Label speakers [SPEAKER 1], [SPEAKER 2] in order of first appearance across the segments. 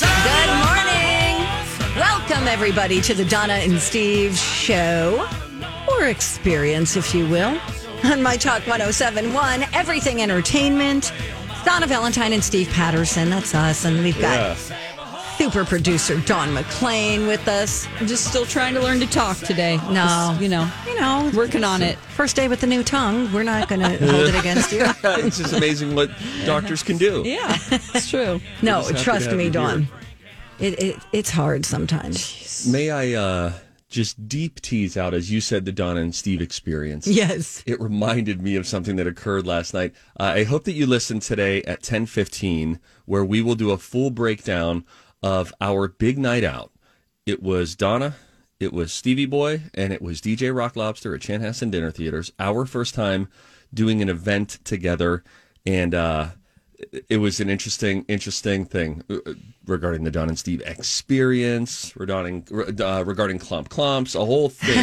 [SPEAKER 1] Good morning. Welcome, everybody, to the Donna and Steve show, or experience, if you will, on My Talk 1071, Everything Entertainment. Donna Valentine and Steve Patterson. That's us. And we've got super producer Don McClain with us.
[SPEAKER 2] I'm just still trying to learn to talk today.
[SPEAKER 1] No.
[SPEAKER 2] You know,
[SPEAKER 1] You know,
[SPEAKER 2] working on it.
[SPEAKER 1] first day with the new tongue. We're not going to hold it against you.
[SPEAKER 3] it's just amazing what doctors can do.
[SPEAKER 2] Yeah, it's true.
[SPEAKER 1] No,
[SPEAKER 3] just happy to
[SPEAKER 1] trust me,
[SPEAKER 3] Don.
[SPEAKER 1] It, it, it's hard sometimes.
[SPEAKER 3] May I uh, just deep tease out, as you said, the Donna and Steve experience?
[SPEAKER 1] Yes.
[SPEAKER 3] It reminded me of something that occurred last night. Uh, I hope that you listen today at 10:15 where we will do a full breakdown of our big night out. It was Donna, it was Stevie Boy, and it was DJ Rock Lobster at Chanhassen Dinner Theaters. Our first time doing an event together and uh it was an interesting, interesting thing uh, regarding the Don and Steve experience, regarding uh, regarding clump clumps, a whole thing.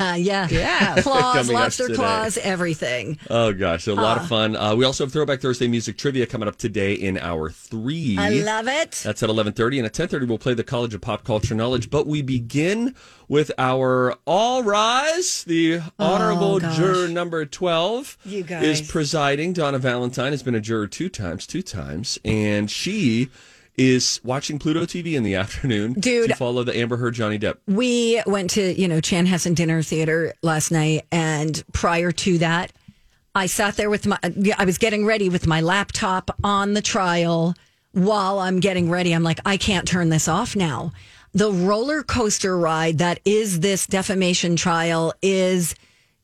[SPEAKER 1] Uh, yeah. Yeah. Claws,
[SPEAKER 3] Coming
[SPEAKER 1] lobster claws, everything.
[SPEAKER 3] Oh gosh, a lot of fun. Uh, we also have Throwback Thursday music trivia coming up today in hour three.
[SPEAKER 1] I love it.
[SPEAKER 3] That's at eleven thirty, and at ten thirty we'll play the College of Pop Culture Knowledge. But we begin with our All Rise. The honorable
[SPEAKER 1] Oh,
[SPEAKER 3] juror number twelve
[SPEAKER 1] You guys.
[SPEAKER 3] is presiding. Donna Valentine has been a juror two times, two times, and she is watching Pluto TV in the afternoon
[SPEAKER 1] Dude.
[SPEAKER 3] to follow the Amber Heard Johnny Depp.
[SPEAKER 1] We went to, you know, Chanhassen Dinner Theater last night. And prior to that, I sat there with my, I was getting ready with my laptop on the trial while I'm getting ready. I'm like, I can't turn this off now. The roller coaster ride that is this defamation trial is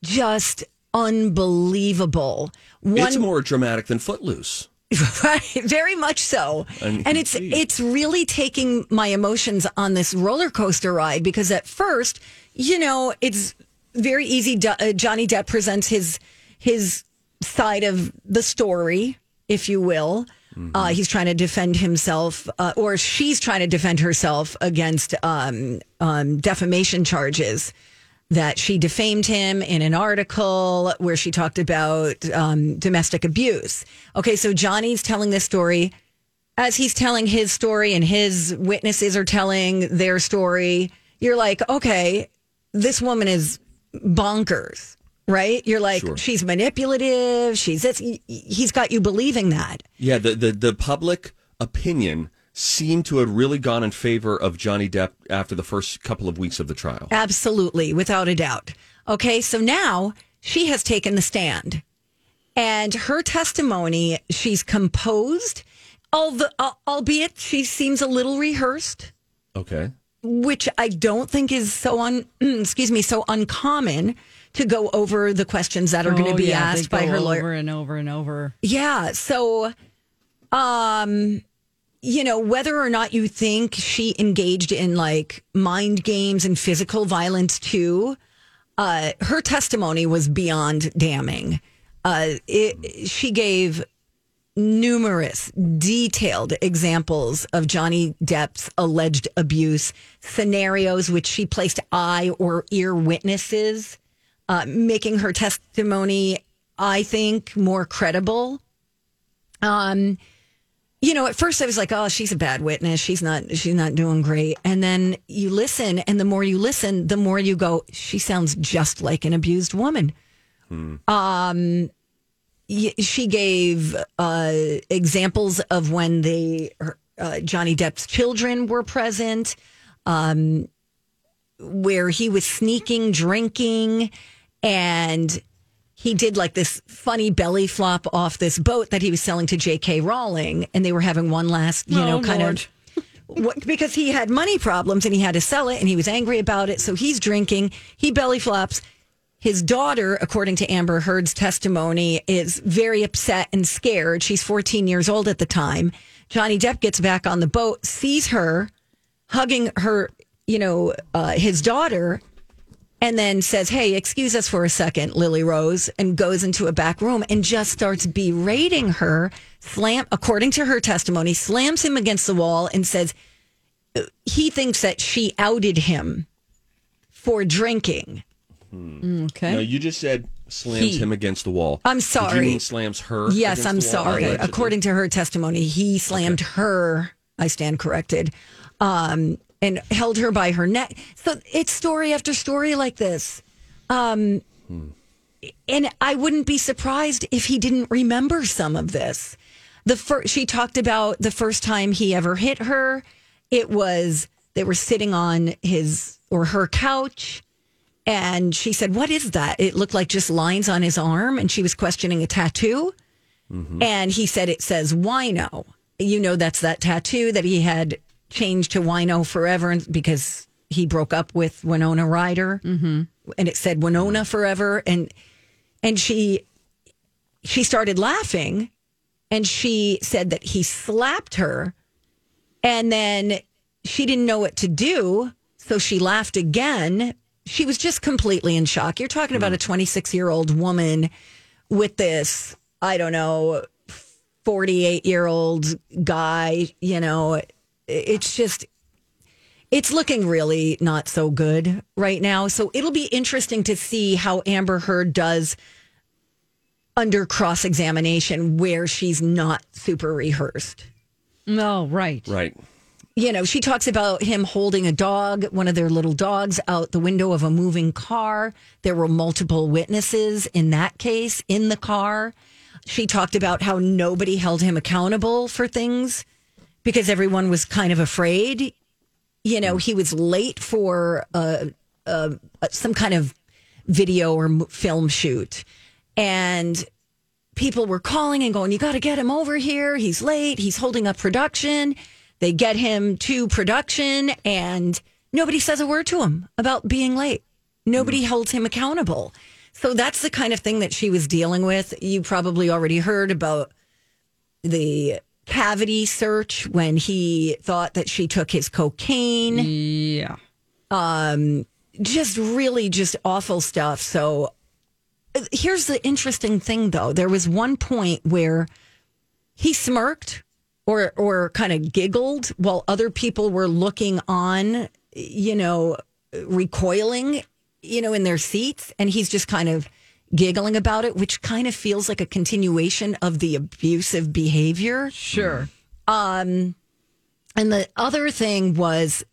[SPEAKER 1] just unbelievable. One
[SPEAKER 3] It's more dramatic than Footloose.
[SPEAKER 1] Right, very much so.
[SPEAKER 3] And
[SPEAKER 1] And, it's
[SPEAKER 3] see.
[SPEAKER 1] it's really taking my emotions on this roller coaster ride because at first, you know, it's very easy. Uh, Johnny Depp presents his his side of the story, if you will. Uh, he's trying to defend himself, uh, or she's trying to defend herself against um, um, defamation charges that she defamed him in an article where she talked about um, domestic abuse. Okay, so Johnny's telling this story as he's telling his story, and his witnesses are telling their story. You're like, okay, this woman is bonkers, right? You're like,
[SPEAKER 3] Sure.
[SPEAKER 1] she's manipulative. She's this. He's got you believing that.
[SPEAKER 3] Yeah, the, the, the public opinion seemed to have really gone in favor of Johnny Depp after the first couple of weeks of the trial.
[SPEAKER 1] Absolutely, without a doubt. Okay, so now she has taken the stand. And her testimony, she's composed, although, albeit she seems a little rehearsed,
[SPEAKER 3] Okay.
[SPEAKER 1] which I don't think is so un, excuse me, so uncommon to go over the questions that are going to
[SPEAKER 2] Oh,
[SPEAKER 1] be
[SPEAKER 2] yeah, they
[SPEAKER 1] asked by
[SPEAKER 2] go
[SPEAKER 1] her lawyer.
[SPEAKER 2] over and over and over.
[SPEAKER 1] Yeah. So, um, you know, whether or not you think she engaged in like mind games and physical violence too, uh, her testimony was beyond damning. Uh, it, she gave numerous detailed examples of Johnny Depp's alleged abuse scenarios, which she placed eye or ear witnesses, uh, making her testimony, I think, more credible. Um, you know, at first I was like, "Oh, she's a bad witness. She's not. She's not doing great." And then you listen, and the more you listen, the more you go, "She sounds just like an abused woman." Um, she gave uh, examples of when her, uh, Johnny Depp's children were present, um, where he was sneaking drinking, and he did like this funny belly flop off this boat that he was selling to J.K. Rowling, and they were having one last, you know,
[SPEAKER 2] Oh,
[SPEAKER 1] kind
[SPEAKER 2] Lord.
[SPEAKER 1] of what, because he had money problems and he had to sell it and he was angry about it. So he's drinking. He belly flops. His daughter, according to Amber Heard's testimony, is very upset and scared. She's 14 years old at the time. Johnny Depp gets back on the boat, sees her hugging her, you know, uh, his daughter, and then says, Hey, excuse us for a second, Lily Rose, and goes into a back room and just starts berating her, slam, according to her testimony, slams him against the wall and says uh, he thinks that she outed him for drinking.
[SPEAKER 2] Okay.
[SPEAKER 3] No, you just said slams
[SPEAKER 2] He.
[SPEAKER 3] him against the wall.
[SPEAKER 1] I'm
[SPEAKER 3] Did
[SPEAKER 1] sorry.
[SPEAKER 3] you mean slams her?
[SPEAKER 1] Yes, I'm
[SPEAKER 3] the wall?
[SPEAKER 1] sorry.
[SPEAKER 3] Allegedly.
[SPEAKER 1] According to her testimony, he slammed her. I stand corrected. Um, and held her by her neck. So it's story after story like this. Um, and I wouldn't be surprised if he didn't remember some of this. The first she talked about the first time he ever hit her. It was they were sitting on his or her couch. And she said, What is that? It looked like just lines on his arm. And she was questioning a tattoo. And he said, It says wino. You know, that's that tattoo that he had changed to wino forever because he broke up with Winona Ryder. Mm-hmm. And it said Winona forever. And, and she, she started laughing and she said that he slapped her and then she didn't know what to do. So she laughed again. She was just completely in shock. You're talking about a 26 year old woman with this, I don't know, 48 year old guy. You know, it's just, it's looking really not so good right now. So it'll be interesting to see how Amber Heard does under cross examination where she's not super rehearsed
[SPEAKER 2] No, right.
[SPEAKER 3] Right.
[SPEAKER 1] you know, she talks about him holding a dog, one of their little dogs, out the window of a moving car. There were multiple witnesses in that case in the car. She talked about how nobody held him accountable for things because everyone was kind of afraid. You know, he was late for uh, uh, some kind of video or m- film shoot. And people were calling and going, You got to get him over here. He's late. He's holding up production. They get him to production, and nobody says a word to him about being late. Nobody holds him accountable. So that's the kind of thing that she was dealing with. You probably already heard about the cavity search when he thought that she took his cocaine
[SPEAKER 2] Yeah.
[SPEAKER 1] just really just awful stuff. So uh, here's the interesting thing though. There was one point where he smirked or or kind of giggled while other people were looking on, you know, recoiling, you know, in their seats and he's just kind of giggling about it, which kind of feels like a continuation of the abusive behavior.
[SPEAKER 2] Sure.
[SPEAKER 1] Um, And the other thing was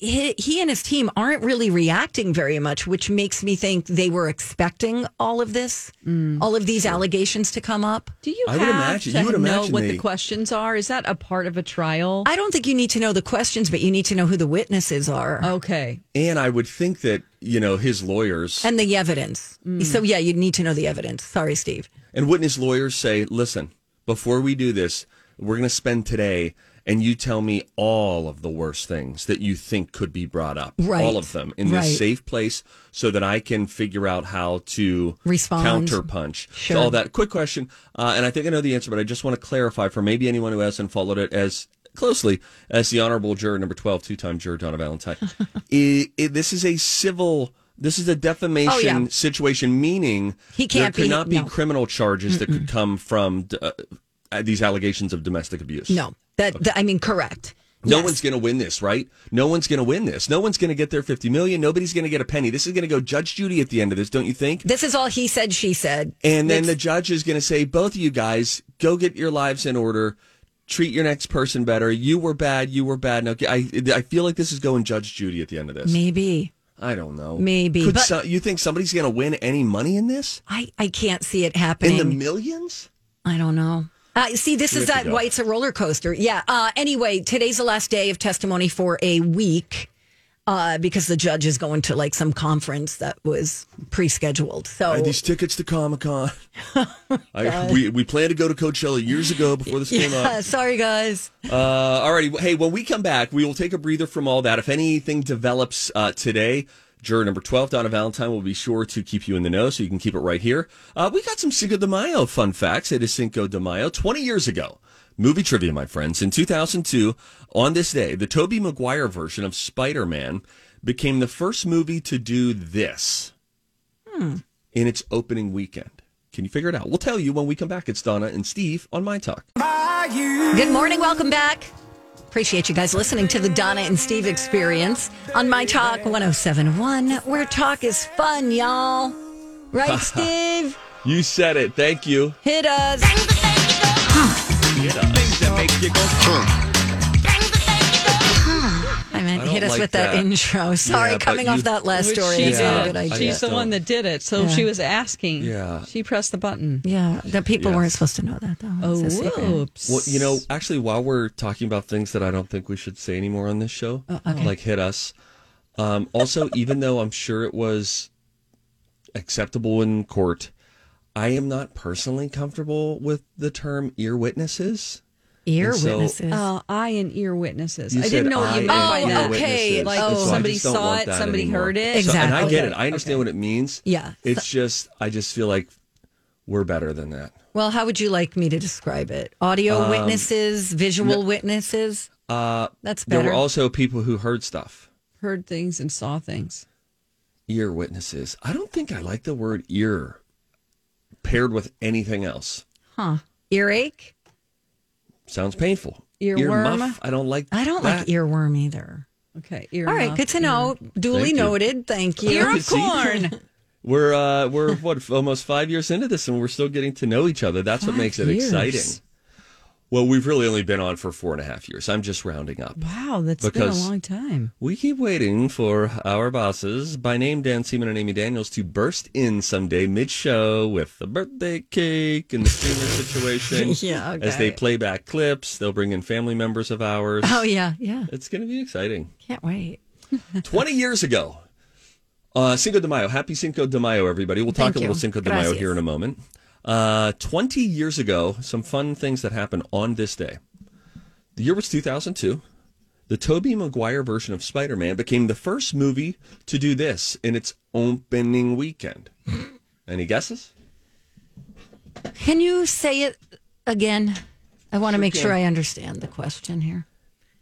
[SPEAKER 1] he, he and his team aren't really reacting very much, which makes me think they were expecting all of this, mm. all of these allegations to come up.
[SPEAKER 2] Do you
[SPEAKER 3] I would
[SPEAKER 2] have
[SPEAKER 3] imagine-
[SPEAKER 2] to
[SPEAKER 3] you would
[SPEAKER 2] know what
[SPEAKER 3] they-
[SPEAKER 2] the questions are? Is that a part of a trial?
[SPEAKER 1] I don't think you need to know the questions, but you need to know who the witnesses are
[SPEAKER 2] okay.
[SPEAKER 3] And I would think that, you know, his lawyers
[SPEAKER 1] and the evidence. Mm. So, yeah, you need to know the evidence. Sorry, Steve.
[SPEAKER 3] and wouldn't lawyers say, listen, before we do this, we're going to spend today and you tell me all of the worst things that you think could be brought up.
[SPEAKER 1] Right.
[SPEAKER 3] All of them in
[SPEAKER 1] Right.
[SPEAKER 3] this safe place so that I can figure out how to
[SPEAKER 1] Respond.
[SPEAKER 3] counterpunch
[SPEAKER 1] Sure.
[SPEAKER 3] all that. Quick question. Uh, and I think I know the answer, but I just want to clarify for maybe anyone who hasn't followed it as closely as the honorable juror number 12, two-time juror Donna Valentine. I I- this is a civil this is a defamation
[SPEAKER 1] Oh, yeah.
[SPEAKER 3] situation, meaning
[SPEAKER 1] He can't
[SPEAKER 3] there
[SPEAKER 1] be-
[SPEAKER 3] cannot be
[SPEAKER 1] no.
[SPEAKER 3] criminal charges that could come from uh, Uh, these allegations of domestic abuse.
[SPEAKER 1] No, that, that- I mean, correct.
[SPEAKER 3] No
[SPEAKER 1] Yes.
[SPEAKER 3] one's going to win this, right? No one's going to win this. No one's going to get their 50 million. Nobody's going to get a penny. This is going to go Judge Judy at the end of this, don't you think?
[SPEAKER 1] This is all he said, she said.
[SPEAKER 3] And then
[SPEAKER 1] It's-
[SPEAKER 3] the judge is going to say, both of you guys, go get your lives in order. Treat your next person better. You were bad. You were bad. Now, I, I feel like this is going Judge Judy at the end of this.
[SPEAKER 1] maybe.
[SPEAKER 3] I don't know.
[SPEAKER 1] Maybe,
[SPEAKER 3] Could
[SPEAKER 1] but-
[SPEAKER 3] so- you think somebody's going to win any money in this?
[SPEAKER 1] I, I can't see it happening.
[SPEAKER 3] In the millions?
[SPEAKER 1] I don't know. Uh, see, this is that
[SPEAKER 3] go.
[SPEAKER 1] White's a roller coaster. Yeah. Uh, anyway, today's the last day of testimony for a week uh, because the judge is going to like some conference that was pre-scheduled. So
[SPEAKER 3] I had these tickets to Comic Con. we we planned to go to Coachella years ago before this came up.
[SPEAKER 1] sorry guys.
[SPEAKER 3] Uh, alrighty. Hey, when we come back, we will take a breather from all that. If anything develops uh, today, juror number 12, Donna Valentine, will be sure to keep you in the know so you can keep it right here. Uh, we got some Cinco de Mayo fun facts. It is Cinco de Mayo. 20 years ago, movie trivia, my friends. In 2002, on this day, the Tobey Maguire version of Spider Man became the first movie to do this in its opening weekend. Can you figure it out? We'll tell you when we come back. It's Donna and Steve on My Talk.
[SPEAKER 1] Good morning. Welcome back. Appreciate you guys listening to the Donna and Steve experience on My Talk 1071, where talk is fun, y'all. Right, Steve?
[SPEAKER 3] You said it. Thank you.
[SPEAKER 1] Hit us. I meant
[SPEAKER 3] I
[SPEAKER 1] hit us
[SPEAKER 3] like
[SPEAKER 1] with that,
[SPEAKER 3] that.
[SPEAKER 1] intro. Sorry,
[SPEAKER 3] Yeah, but
[SPEAKER 1] coming off that last story.
[SPEAKER 2] She
[SPEAKER 3] Yeah,
[SPEAKER 2] did.
[SPEAKER 1] good idea.
[SPEAKER 3] I
[SPEAKER 2] She's the one that did it. So
[SPEAKER 1] Yeah.
[SPEAKER 2] she was asking.
[SPEAKER 3] Yeah.
[SPEAKER 2] She pressed the button.
[SPEAKER 1] Yeah, the people
[SPEAKER 3] Yeah.
[SPEAKER 1] weren't supposed to know that, though.
[SPEAKER 2] Oh,
[SPEAKER 1] It's a
[SPEAKER 2] whoops.
[SPEAKER 3] Well, you know, actually, while we're talking about things that I don't think we should say anymore on this show, like hit us. Um, also, even though I'm sure it was acceptable in court, I am not personally comfortable with the term ear witnesses.
[SPEAKER 1] Ear
[SPEAKER 3] And so-
[SPEAKER 1] witnesses.
[SPEAKER 2] Uh, eye and ear witnesses.
[SPEAKER 3] You
[SPEAKER 2] I didn't know what you meant by that.
[SPEAKER 1] okay, like,
[SPEAKER 2] oh,
[SPEAKER 3] So
[SPEAKER 2] somebody saw it, somebody
[SPEAKER 3] anymore.
[SPEAKER 2] heard it.
[SPEAKER 3] So- and I get it. I understand
[SPEAKER 2] okay.
[SPEAKER 3] what it means.
[SPEAKER 1] Yeah.
[SPEAKER 3] It's just, I just feel like we're better than that.
[SPEAKER 1] well, how would you like me to describe it? Audio witnesses, visual witnesses?
[SPEAKER 3] Uh,
[SPEAKER 1] That's
[SPEAKER 3] there were also people who heard stuff.
[SPEAKER 2] Heard things and saw things.
[SPEAKER 3] ear witnesses. I don't think I like the word ear paired with anything else.
[SPEAKER 1] huh. Earache?
[SPEAKER 3] Sounds painful.
[SPEAKER 2] Earworm?
[SPEAKER 3] Earmuff. I don't like.
[SPEAKER 1] I don't
[SPEAKER 3] that.
[SPEAKER 1] like earworm either.
[SPEAKER 2] Okay. Ear
[SPEAKER 1] All right,
[SPEAKER 2] muff,
[SPEAKER 1] good to
[SPEAKER 2] ear-
[SPEAKER 1] know. Duly
[SPEAKER 3] Thank you.
[SPEAKER 1] noted. Thank you.
[SPEAKER 2] Ear of
[SPEAKER 3] See?
[SPEAKER 2] corn.
[SPEAKER 3] We're uh we're what almost five years into this and we're still getting to know each other. That's what
[SPEAKER 1] Five
[SPEAKER 3] makes it
[SPEAKER 1] years.
[SPEAKER 3] exciting. Well, we've really only been on for four and a half years. I'm just rounding up.
[SPEAKER 2] Wow, that's been a long time.
[SPEAKER 3] We keep waiting for our bosses, by name Dan Seaman and Amy Daniels, to burst in someday mid-show with the birthday cake and the streamer situation.
[SPEAKER 1] Yeah,
[SPEAKER 3] As they play back clips, they'll bring in family members of ours.
[SPEAKER 1] Oh, yeah, yeah.
[SPEAKER 3] It's going to be exciting.
[SPEAKER 1] Can't wait.
[SPEAKER 3] 20 years ago, uh, Cinco de Mayo. Happy Cinco de Mayo, everybody. We'll talk a little. Cinco de Mayo here in a moment. Uh, 20 years ago, some fun things that happened on this day. The year was 2002. The Tobey Maguire version of Spider Man became the first movie to do this in its opening weekend. Any guesses?
[SPEAKER 1] Can you say it again? I want to make
[SPEAKER 3] can.
[SPEAKER 1] sure I understand the question here.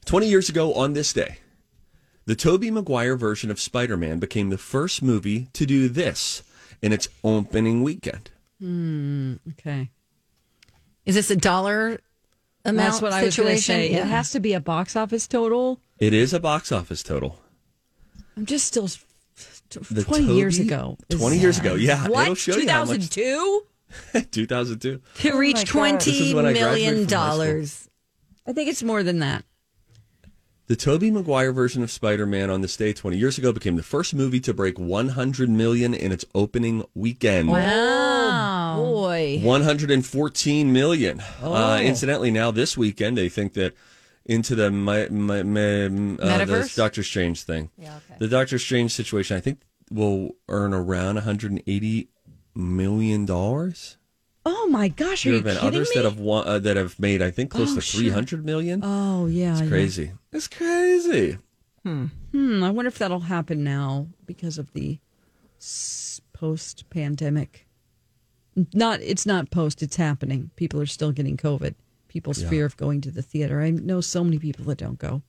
[SPEAKER 3] 20 years ago on this day, the Tobey Maguire version of Spider Man became the first movie to do this in its opening weekend.
[SPEAKER 2] Hmm, okay.
[SPEAKER 1] Is this a dollar amount
[SPEAKER 2] That's what I was
[SPEAKER 1] situation?
[SPEAKER 2] going to say.
[SPEAKER 1] Yeah.
[SPEAKER 2] It has to be a box office total.
[SPEAKER 3] It is a box office total.
[SPEAKER 2] I'm just still
[SPEAKER 3] The
[SPEAKER 2] 20 years
[SPEAKER 3] Tobey-
[SPEAKER 2] ago. is-
[SPEAKER 3] 20 years ago, yeah. It'll
[SPEAKER 2] What?
[SPEAKER 3] show you how much.
[SPEAKER 2] 2002?
[SPEAKER 3] 2002.
[SPEAKER 1] to oh reach
[SPEAKER 2] my God.
[SPEAKER 3] This
[SPEAKER 1] twenty
[SPEAKER 3] is when I
[SPEAKER 1] million
[SPEAKER 3] graduated from high
[SPEAKER 1] dollars.
[SPEAKER 2] I think it's more than that.
[SPEAKER 3] The Tobey Maguire version of Spider-Man on this day 20 years ago became the first movie to break 100 million in its opening weekend.
[SPEAKER 1] Wow.
[SPEAKER 2] Boy.
[SPEAKER 3] 114 million.
[SPEAKER 1] Oh.
[SPEAKER 3] Uh, incidentally, now this weekend they think that into the my, my, my, uh, the Doctor Strange thing.
[SPEAKER 1] Yeah, okay.
[SPEAKER 3] The Doctor Strange situation, I think, will earn around 180 million dollars.
[SPEAKER 2] Oh my gosh, are
[SPEAKER 3] There
[SPEAKER 2] you
[SPEAKER 3] have been others
[SPEAKER 2] me?
[SPEAKER 3] that have won, uh, that have made, I think, close
[SPEAKER 2] Oh,
[SPEAKER 3] to
[SPEAKER 2] sure.
[SPEAKER 3] 300 million.
[SPEAKER 2] Oh yeah,
[SPEAKER 3] it's
[SPEAKER 2] yeah.
[SPEAKER 3] crazy. It's crazy.
[SPEAKER 2] Hmm. Hmm, I wonder if that'll happen now because of the post pandemic. Not, it's not post. It's happening. People are still getting COVID. People's
[SPEAKER 3] Yeah.
[SPEAKER 2] fear of going to the theater. I know so many people that don't go.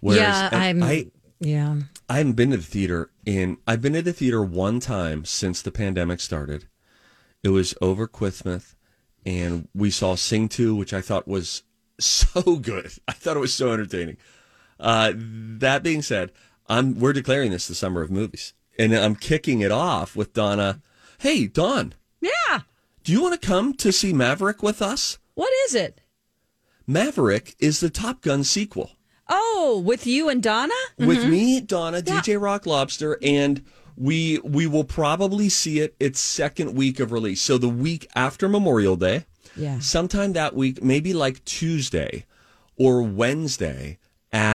[SPEAKER 3] Whereas
[SPEAKER 1] yeah,
[SPEAKER 3] and
[SPEAKER 1] I'm.
[SPEAKER 3] I,
[SPEAKER 1] yeah.
[SPEAKER 3] I haven't been to the theater in. I've been to the theater one time since the pandemic started. It was over Quithmouth, and we saw Sing Two, which I thought was so good. I thought it was so entertaining. Uh, that being said, I'm we're declaring this the summer of movies, and I'm kicking it off with Donna. Hey, Dawn,
[SPEAKER 2] Yeah.
[SPEAKER 3] do you want to come to see Maverick with us?
[SPEAKER 2] What is it?
[SPEAKER 3] Maverick is the Top Gun sequel.
[SPEAKER 2] Oh, with you and Donna?
[SPEAKER 3] with mm-hmm. me, Donna, DJ Rock Lobster, and we we will probably see it its second week of release. So the week after Memorial Day,
[SPEAKER 2] Yeah.
[SPEAKER 3] sometime that week, maybe like Tuesday or Wednesday at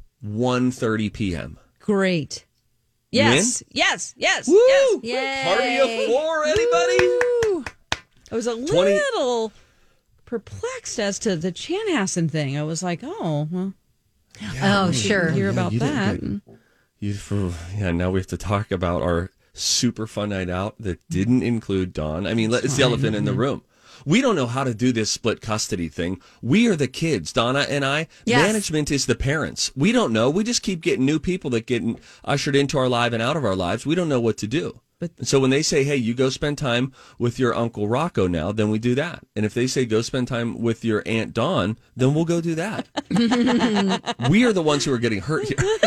[SPEAKER 3] 1.30 p.m.
[SPEAKER 2] Great. Yes. Yes. Yes.
[SPEAKER 3] Woo!
[SPEAKER 2] Yes.
[SPEAKER 3] Party of four, anybody?
[SPEAKER 2] Woo. I was a
[SPEAKER 3] 20
[SPEAKER 2] little perplexed as to the Chanhassen thing. I was like, oh, well,
[SPEAKER 1] Oh, sure.
[SPEAKER 2] hear
[SPEAKER 3] Yeah,
[SPEAKER 2] about that.
[SPEAKER 3] get- You, yeah, now we have to talk about our super fun night out that didn't include Dawn. I mean, it's the elephant in the mm-hmm. room. We don't know how to do this split custody thing. We are the kids, Donna and I.
[SPEAKER 1] Yes.
[SPEAKER 3] Management is the parents. We don't know. We just keep getting new people that get ushered into our life and out of our lives. We don't know what to do.
[SPEAKER 2] But-
[SPEAKER 3] And so when they say, "Hey, you go spend time with your uncle Rocco now," then we do that. And if they say, "Go spend time with your aunt Dawn," then we'll go do that. we are the ones who are getting hurt here.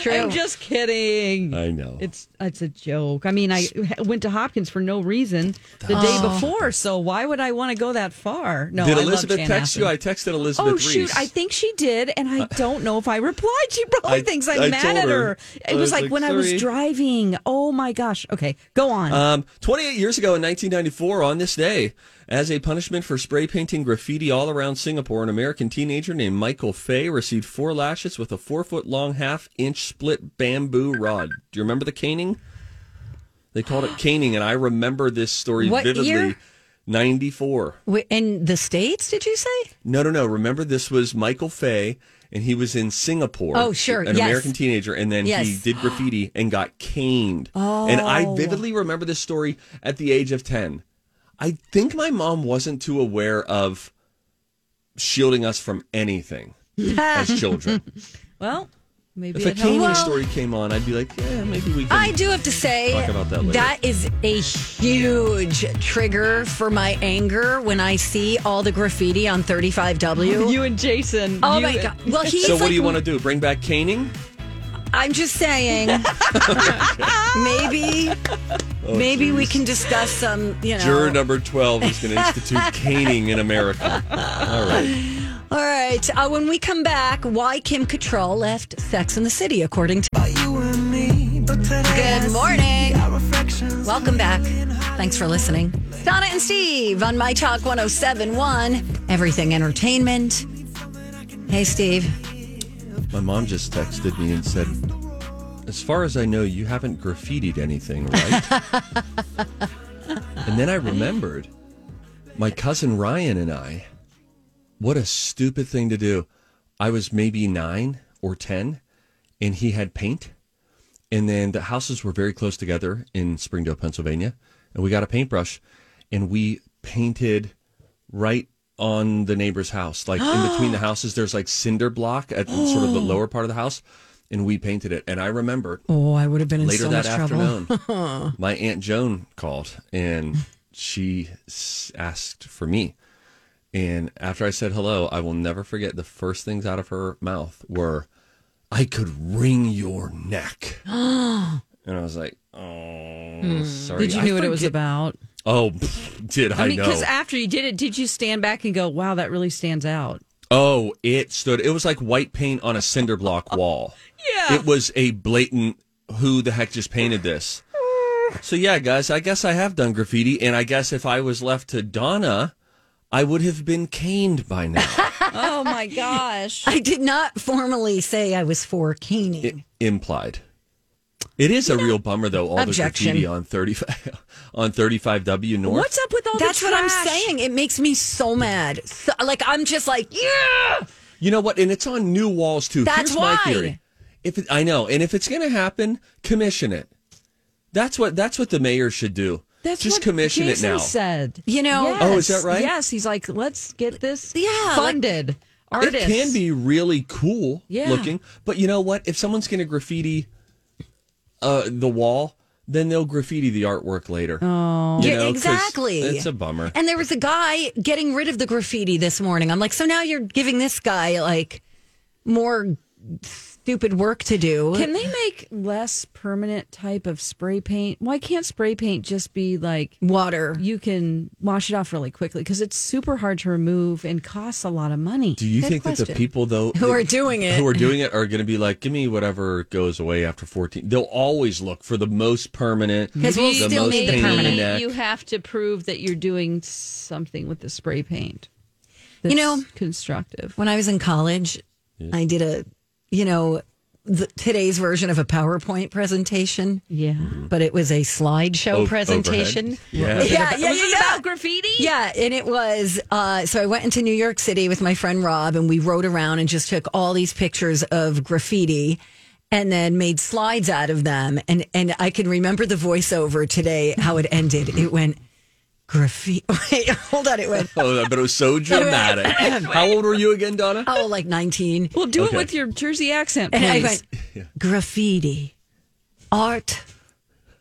[SPEAKER 1] True.
[SPEAKER 2] I'm just kidding.
[SPEAKER 3] I know.
[SPEAKER 2] It's it's a joke. I mean, I went to Hopkins for no reason the day before, so why would I want to go that far? No,
[SPEAKER 3] Did
[SPEAKER 2] I
[SPEAKER 3] Elizabeth
[SPEAKER 2] Chanhassen.
[SPEAKER 3] text you? I texted Elizabeth
[SPEAKER 2] Oh
[SPEAKER 3] Reese.
[SPEAKER 2] shoot! I think she did, and I don't know if I replied. She probably
[SPEAKER 3] I-
[SPEAKER 2] thinks I'm
[SPEAKER 3] I
[SPEAKER 2] mad at
[SPEAKER 3] her.
[SPEAKER 2] her. It was
[SPEAKER 3] was
[SPEAKER 2] like,
[SPEAKER 3] like,
[SPEAKER 2] when I was driving. Oh my gosh! Okay, go on.
[SPEAKER 3] Um, 28 years ago in 1994, on this day, as a punishment for spray painting graffiti all around Singapore, an American teenager named Michael Fay received four lashes with a four foot long, half inch split bamboo rod. Do you remember the caning? They called it caning, and I remember this story
[SPEAKER 1] What
[SPEAKER 3] vividly.
[SPEAKER 1] year?
[SPEAKER 3] 94.
[SPEAKER 1] In the States, did you say?
[SPEAKER 3] No, no, no. Remember, this was Michael Fay, and he was in Singapore.
[SPEAKER 1] Oh, sure.
[SPEAKER 3] An
[SPEAKER 1] Yes.
[SPEAKER 3] American teenager, and then he did graffiti and got caned. Oh. And I oh. vividly remember this story at the age of 10. I think my mom wasn't too aware of shielding us from anything as children.
[SPEAKER 2] well, maybe
[SPEAKER 3] if a
[SPEAKER 2] it helped.
[SPEAKER 3] caning story came on, I'd be like, yeah, maybe we can.
[SPEAKER 1] I do have to say
[SPEAKER 3] Talk about that later.
[SPEAKER 1] that is a huge trigger for my anger when I see all the graffiti on 35W.
[SPEAKER 2] you and Jason.
[SPEAKER 1] oh
[SPEAKER 2] you-
[SPEAKER 1] my god! Well, he's
[SPEAKER 3] so, what
[SPEAKER 1] like,
[SPEAKER 3] do you want to do? Bring back caning?
[SPEAKER 1] I'm just saying, maybe,
[SPEAKER 3] Oh,
[SPEAKER 1] maybe we can discuss some. You know,
[SPEAKER 3] Juror number 12 is going to institute caning in America. All right.
[SPEAKER 1] All right. Uh, when we come back, why Kim Cattrall left Sex in the City, according to. Good morning. Welcome back. Thanks for listening. Donna and Steve on My Talk 1071, Everything Entertainment. Hey, Steve.
[SPEAKER 3] My mom just texted me and said, As far as I know, you haven't graffitied anything, right? and then I remembered my cousin Ryan and I. What a stupid thing to do. I was maybe nine or 10, and he had paint. And then the houses were very close together in Springdale, Pennsylvania. And we got a paintbrush and we painted right on the neighbor's house. Like in between the houses, there's like cinder block at sort of the lower part of the house. And we painted it. And I remember
[SPEAKER 1] Oh, I would have been in
[SPEAKER 3] later
[SPEAKER 1] so
[SPEAKER 3] that
[SPEAKER 1] much
[SPEAKER 3] afternoon, my Aunt Joan called and she asked for me. And after I said hello, I will never forget the first things out of her mouth were, I could wring your neck. and I was like, oh, hmm. sorry.
[SPEAKER 2] Did you
[SPEAKER 3] I
[SPEAKER 2] knew what it was about?
[SPEAKER 3] Oh, did I,
[SPEAKER 2] I mean,
[SPEAKER 3] know?
[SPEAKER 2] because after you did it, did you stand back and go, "Wow, that really stands out"?
[SPEAKER 3] Oh, it stood. It was like white paint on a cinder block oh, wall.
[SPEAKER 2] Yeah.
[SPEAKER 3] It was a blatant. Who the heck just painted this? So yeah, guys, I guess I have done graffiti, and I guess if I was left to Donna, I would have been caned by now.
[SPEAKER 2] Oh my gosh!
[SPEAKER 1] I did not formally say I was for caning.
[SPEAKER 3] I- implied. It is a real bummer though. All
[SPEAKER 1] Objection.
[SPEAKER 3] the graffiti on thirty on thirty five W North.
[SPEAKER 2] What's up with all the That's
[SPEAKER 1] what I'm saying. It makes me so mad. So, like I'm just like, yeah.
[SPEAKER 3] You know what? And it's on new walls too.
[SPEAKER 1] That's
[SPEAKER 3] Here's my
[SPEAKER 1] why.
[SPEAKER 3] theory. If it, I know, and if it's going to happen, commission it. That's what that's what the mayor should do.
[SPEAKER 2] That's
[SPEAKER 3] just
[SPEAKER 2] what
[SPEAKER 3] commission
[SPEAKER 2] Jason
[SPEAKER 3] it now.
[SPEAKER 2] Said
[SPEAKER 1] You know-
[SPEAKER 2] Yes.
[SPEAKER 3] Oh, is that right?
[SPEAKER 2] Yes, he's like, let's get this
[SPEAKER 1] Yeah, like-
[SPEAKER 2] funded. Artists
[SPEAKER 3] It can be really cool
[SPEAKER 2] Yeah.
[SPEAKER 3] looking, but you know what? If someone's going to graffiti uh, the wall, then they'll graffiti the artwork later. Oh,
[SPEAKER 1] Yeah, exactly.
[SPEAKER 3] It's a bummer.
[SPEAKER 1] And there was a guy getting rid of the graffiti this morning. I'm like, so now you're giving this guy like more stupid work to do.
[SPEAKER 2] Can they make less permanent type of spray paint? Why can't spray paint just be like
[SPEAKER 1] Water.
[SPEAKER 2] you can wash it off really quickly because it's super hard to remove and costs a lot of money.
[SPEAKER 3] Do you
[SPEAKER 1] Good
[SPEAKER 3] think that the people though
[SPEAKER 1] Who
[SPEAKER 3] that-
[SPEAKER 1] are doing it.
[SPEAKER 3] who are doing it are going to be like, give me whatever goes away after fourteen? They'll always look for the most permanent,
[SPEAKER 1] 'Cause we'll still
[SPEAKER 3] most
[SPEAKER 1] need the
[SPEAKER 3] pain in
[SPEAKER 1] permanent.
[SPEAKER 3] neck.
[SPEAKER 2] You have to prove that you're doing something with the spray paint.
[SPEAKER 1] You know-
[SPEAKER 2] constructive.
[SPEAKER 1] When I was in college, I did a, you know, the, today's version of a PowerPoint presentation,
[SPEAKER 2] Yeah.
[SPEAKER 1] but it was a slideshow
[SPEAKER 3] O-
[SPEAKER 1] presentation.
[SPEAKER 3] overhead.
[SPEAKER 1] Yeah,
[SPEAKER 3] Yeah.
[SPEAKER 1] yeah, yeah,
[SPEAKER 2] Was it
[SPEAKER 1] yeah.
[SPEAKER 2] about graffiti?
[SPEAKER 1] Yeah, and it was. Uh, so I went into New York City with my friend Rob, and we rode around and just took all these pictures of graffiti, and then made slides out of them. And and I can remember the voiceover today how it ended. It went graffiti. Wait, hold on. It went
[SPEAKER 3] Oh, but it was so dramatic. How old were you again, Donna?
[SPEAKER 1] oh like nineteen.
[SPEAKER 2] Well, do
[SPEAKER 3] Okay.
[SPEAKER 2] it with your Jersey accent,
[SPEAKER 1] And I
[SPEAKER 2] please.
[SPEAKER 1] went graffiti, art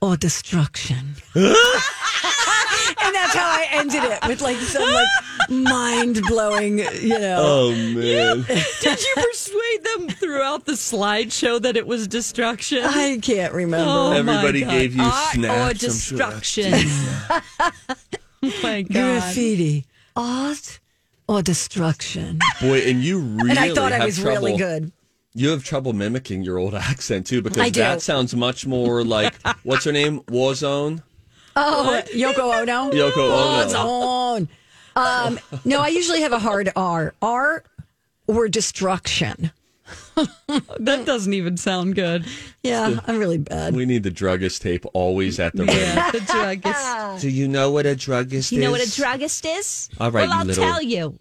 [SPEAKER 1] or destruction. and that's how I ended it with like some like mind blowing, you know.
[SPEAKER 3] Oh man.
[SPEAKER 2] Did you persuade them throughout the slideshow that it was destruction?
[SPEAKER 1] I can't remember.
[SPEAKER 2] Oh, my
[SPEAKER 3] Everybody
[SPEAKER 2] God.
[SPEAKER 3] gave you
[SPEAKER 2] Art
[SPEAKER 3] snacks,
[SPEAKER 2] or
[SPEAKER 3] I'm sure.
[SPEAKER 2] Destruction. oh my God.
[SPEAKER 1] graffiti, art or destruction.
[SPEAKER 3] Boy, and you really
[SPEAKER 1] and I thought
[SPEAKER 3] have
[SPEAKER 1] I was
[SPEAKER 3] trouble.
[SPEAKER 1] really good.
[SPEAKER 3] You have trouble mimicking your old accent too, because
[SPEAKER 1] I do.
[SPEAKER 3] that sounds much more like what's her name? Warzone.
[SPEAKER 1] Oh, Yoko Ono.
[SPEAKER 3] Yoko Ono.
[SPEAKER 1] It's on. Um, no, I usually have a hard R. R or destruction.
[SPEAKER 2] That doesn't even sound good.
[SPEAKER 1] Yeah, I'm really bad.
[SPEAKER 3] We need the druggist tape always at the ready.
[SPEAKER 2] Yeah, the druggist.
[SPEAKER 3] Do you know what a druggist
[SPEAKER 2] You know what a
[SPEAKER 3] is?
[SPEAKER 2] druggist is?
[SPEAKER 3] All right,
[SPEAKER 2] well,
[SPEAKER 3] you
[SPEAKER 2] I'll
[SPEAKER 3] little-
[SPEAKER 2] tell you.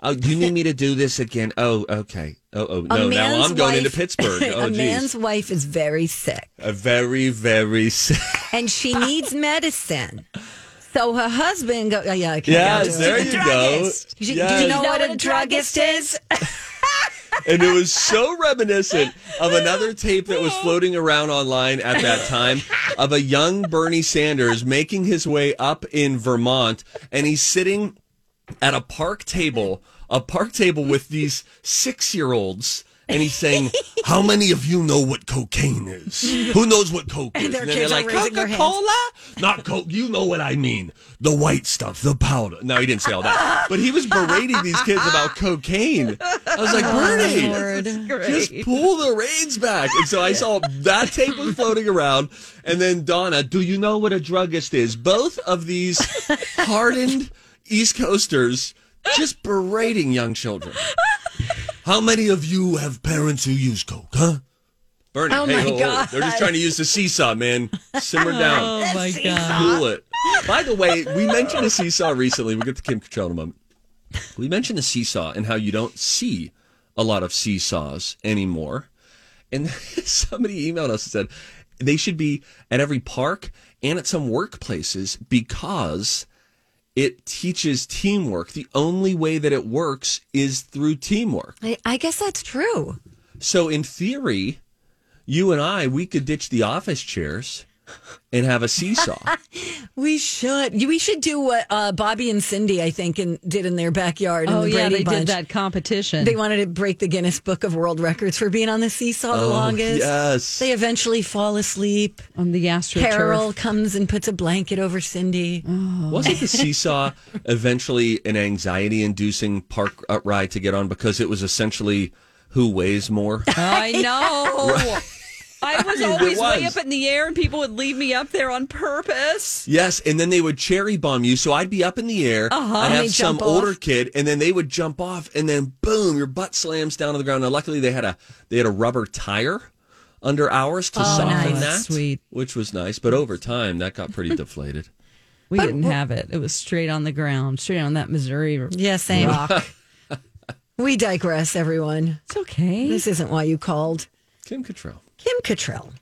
[SPEAKER 3] Oh, do you need me to do this again? Oh, okay. Oh, oh no. Now I'm going into Pittsburgh. Oh,
[SPEAKER 1] a
[SPEAKER 3] geez.
[SPEAKER 1] man's wife is very sick
[SPEAKER 3] A very, very sick.
[SPEAKER 1] and she needs medicine. So her husband go. Oh, yeah, I can't
[SPEAKER 3] Yes,
[SPEAKER 1] do it.
[SPEAKER 3] there you go.
[SPEAKER 2] druggist.
[SPEAKER 1] Do you, do you know what a druggist is?
[SPEAKER 3] And it was so reminiscent of another tape that was floating around online at that time of a young Bernie Sanders making his way up in Vermont, and he's sitting at a park table, a park table with these six-year-olds. And he's saying, "How many of you know what cocaine is? Who knows what coke is?"
[SPEAKER 1] their
[SPEAKER 3] then
[SPEAKER 1] kids are raising their
[SPEAKER 3] "Coca Cola, not coke. You know what I mean? The white stuff, the powder." No, he didn't say all that, but he was berating these kids about cocaine. I was like, oh, Bernie, just pull the reins back. And so I saw that tape was floating around. And then Donna, do you know what a druggist is? Both of these hardened East Coasters just berating young children. How many of you have parents who use coke, huh? Bernie,
[SPEAKER 1] Oh
[SPEAKER 3] hey,
[SPEAKER 1] my
[SPEAKER 3] ho, ho.
[SPEAKER 1] God.
[SPEAKER 3] they're just trying to use the seesaw, man. Simmer down.
[SPEAKER 2] Oh my God.
[SPEAKER 3] Cool it. By the way, we mentioned a seesaw recently. We'll get to Kim Cattrall in a moment. We mentioned the seesaw and how you don't see a lot of seesaws anymore. And somebody emailed us and said they should be at every park and at some workplaces because it teaches teamwork. The only way that it works is through teamwork.
[SPEAKER 1] I, I guess that's true.
[SPEAKER 3] So in theory, you and I, we could ditch the office chairs and have a seesaw.
[SPEAKER 1] We should. We should do what uh, Bobby and Cindy, I think, in, did in their backyard.
[SPEAKER 2] Oh
[SPEAKER 1] in the
[SPEAKER 2] yeah,
[SPEAKER 1] Brady
[SPEAKER 2] they
[SPEAKER 1] Bunch.
[SPEAKER 2] did that competition.
[SPEAKER 1] They wanted to break the Guinness Book of World Records for being on the seesaw the longest.
[SPEAKER 3] Oh, yes.
[SPEAKER 1] They eventually fall asleep.
[SPEAKER 2] on the AstroTurf.
[SPEAKER 1] Carol comes and puts a blanket over Cindy.
[SPEAKER 3] Wasn't the seesaw eventually an anxiety inducing park uh, ride to get on because it was essentially who weighs more?
[SPEAKER 2] I know. I was
[SPEAKER 3] It
[SPEAKER 2] always way up in the air, and people would leave me up there on purpose.
[SPEAKER 3] yes, and then they would cherry bomb you. So I'd be up in the air.
[SPEAKER 1] Uh-huh.
[SPEAKER 3] I'd have some older
[SPEAKER 1] off.
[SPEAKER 3] kid, and then they would jump off, and then boom, your butt slams down to the ground. Now, luckily, they had a they had a rubber tire under ours to
[SPEAKER 1] Oh,
[SPEAKER 3] soften
[SPEAKER 1] nice.
[SPEAKER 3] that,
[SPEAKER 2] sweet.
[SPEAKER 3] which was nice. But over time, that got pretty deflated.
[SPEAKER 2] We didn't have it. It was straight on the ground, straight on that Missouri.
[SPEAKER 1] Yeah, same. we digress, everyone.
[SPEAKER 2] It's okay.
[SPEAKER 1] This isn't why you called
[SPEAKER 3] Kim Cattrall.
[SPEAKER 1] Kim Cattrall.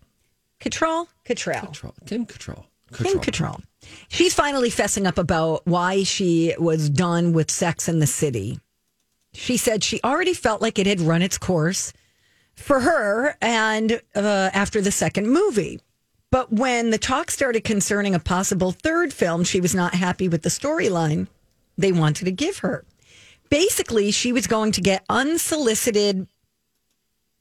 [SPEAKER 1] Cattrall? Cattrall.
[SPEAKER 3] Cattrall. Kim Cattrall.
[SPEAKER 1] Kim Cattrall. She's finally fessing up about why she was done with Sex in the City. She said she already felt like it had run its course for her and uh, after the second movie. But when the talk started concerning a possible third film, she was not happy with the storyline they wanted to give her. Basically, she was going to get unsolicited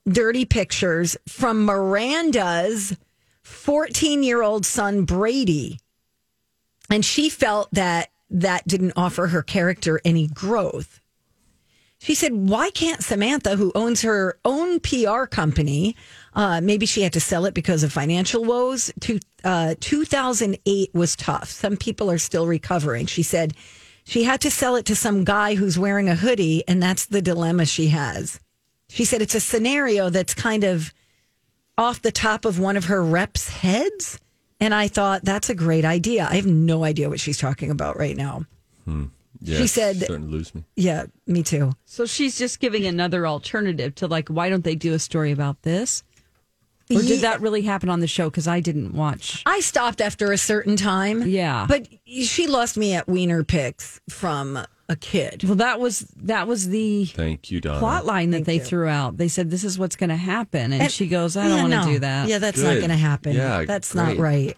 [SPEAKER 1] dirty pictures from Miranda's 14 year old son, Brady. And she felt that that didn't offer her character any growth. She said, Why can't Samantha, who owns her own PR company, uh, maybe she had to sell it because of financial woes? To, uh, 2008 was tough. Some people are still recovering. She said she had to sell it to some guy who's wearing a hoodie, and that's the dilemma she has. She said it's a scenario that's kind of off the top of one of her reps' heads. And I thought that's a great idea. I have no idea what she's talking about right now. Hmm.
[SPEAKER 3] Yeah,
[SPEAKER 1] She said-
[SPEAKER 3] starting to lose me.
[SPEAKER 1] Yeah, me too.
[SPEAKER 2] So she's just giving another alternative to like, why don't they do a story about this? Or
[SPEAKER 1] Ye-
[SPEAKER 2] did that really happen on the show? Because I didn't watch.
[SPEAKER 1] I stopped after a certain time.
[SPEAKER 2] Yeah.
[SPEAKER 1] But she lost me at Wiener Picks from a kid.
[SPEAKER 2] Well, that was that was the
[SPEAKER 3] Thank you, Donna.
[SPEAKER 2] plot line that they threw out. They said this is what's going to happen, and,
[SPEAKER 1] And-
[SPEAKER 2] she goes, "I don't
[SPEAKER 1] Yeah,
[SPEAKER 2] want to
[SPEAKER 1] no.
[SPEAKER 2] do that."
[SPEAKER 1] Yeah, that's not going to happen.
[SPEAKER 3] Yeah,
[SPEAKER 1] that's
[SPEAKER 3] great.
[SPEAKER 1] not right.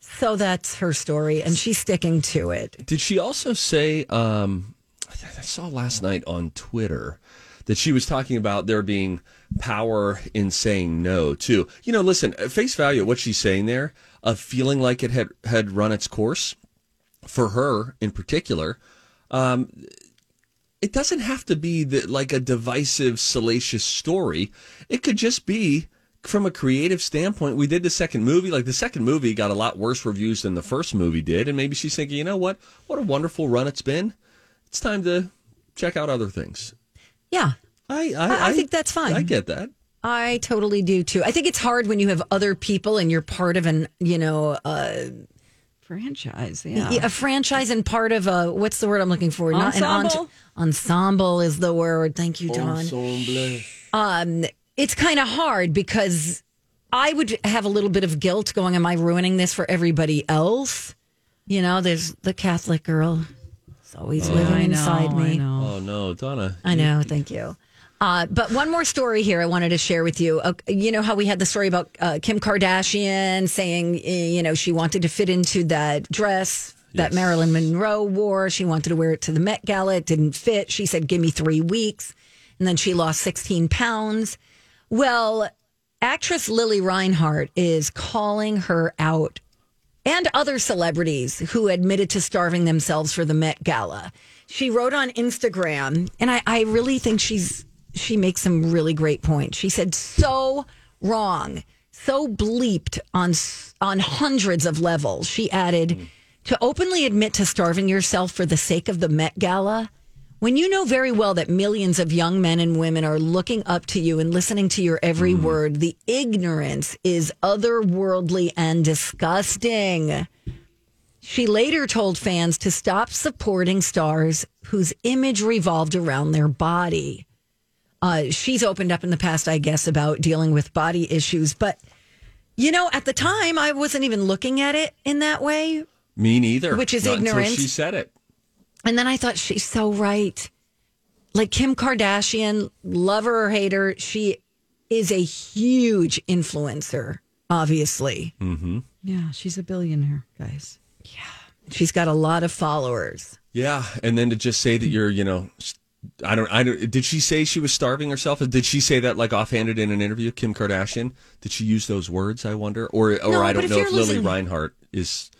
[SPEAKER 1] So that's her story, and she's sticking to it.
[SPEAKER 3] Did she also say? Um, I saw last night on Twitter that she was talking about there being power in saying no too. You know, listen, at face value, what she's saying there of feeling like it had had run its course for her in particular. Um, it doesn't have to be the, like a divisive, salacious story. It could just be from a creative standpoint. We did the second movie. Like the second movie got a lot worse reviews than the first movie did, and maybe she's thinking, you know what? What a wonderful run it's been. It's time to check out other things.
[SPEAKER 1] Yeah,
[SPEAKER 3] I
[SPEAKER 1] I- I think that's fine.
[SPEAKER 3] I get that.
[SPEAKER 1] I totally do too. I think it's hard when you have other people and you're part of an, you know, uh,
[SPEAKER 2] franchise. Yeah,
[SPEAKER 1] a franchise and part of a what's the word I'm looking for? an
[SPEAKER 2] Ensemble?
[SPEAKER 1] ent- ensemble is the word. Thank you, Don. Um, it's kind of hard because I would have a little bit of guilt going, "Am I ruining this for everybody else?" You know, there's the Catholic girl. It's always living
[SPEAKER 2] I know.
[SPEAKER 1] inside me.
[SPEAKER 2] I know.
[SPEAKER 3] Oh no, Donna.
[SPEAKER 1] I know. Thank you. Uh, but one more story here I wanted to share with you. Uh, you know how we had the story about uh, Kim Kardashian saying, eh, you know, she wanted to fit into that dress that
[SPEAKER 3] Yes.
[SPEAKER 1] Marilyn Monroe wore. She wanted to wear it to the Met Gala. It didn't fit. She said, give me three weeks. And then she lost 16 pounds. Well, actress Lili Reinhart is calling her out and other celebrities who admitted to starving themselves for the Met Gala. She wrote on Instagram, and I, I really think she's she makes some really great points. She said, "So wrong, so bleeped on on hundreds of levels." She added, "To openly admit to starving yourself for the sake of the Met Gala." When you know very well that millions of young men and women are looking up to you and listening to your every mm. word, the ignorance is otherworldly and disgusting. She later told fans to stop supporting stars whose image revolved around their body. Uh, she's opened up in the past, I guess, about dealing with body issues, but you know, at the time, I wasn't even looking at it in that way.
[SPEAKER 3] Me neither.
[SPEAKER 1] Which is
[SPEAKER 3] Not until
[SPEAKER 1] ignorance.
[SPEAKER 3] she said it.
[SPEAKER 1] And then I thought she's so right. Like Kim Kardashian, lover or hater, she is a huge influencer, obviously.
[SPEAKER 2] yeah, she's a billionaire, guys. Yeah.
[SPEAKER 1] She's got a lot of followers.
[SPEAKER 3] Yeah, and then to just say that you're, you know, I don't, I don't. Did she say she was starving herself? Did she say that like offhanded in an interview? Kim Kardashian? Did she use those words? I wonder, or or
[SPEAKER 1] No,
[SPEAKER 3] I don't
[SPEAKER 1] if
[SPEAKER 3] know
[SPEAKER 1] you're
[SPEAKER 3] if Lili
[SPEAKER 1] losing-
[SPEAKER 3] Reinhart is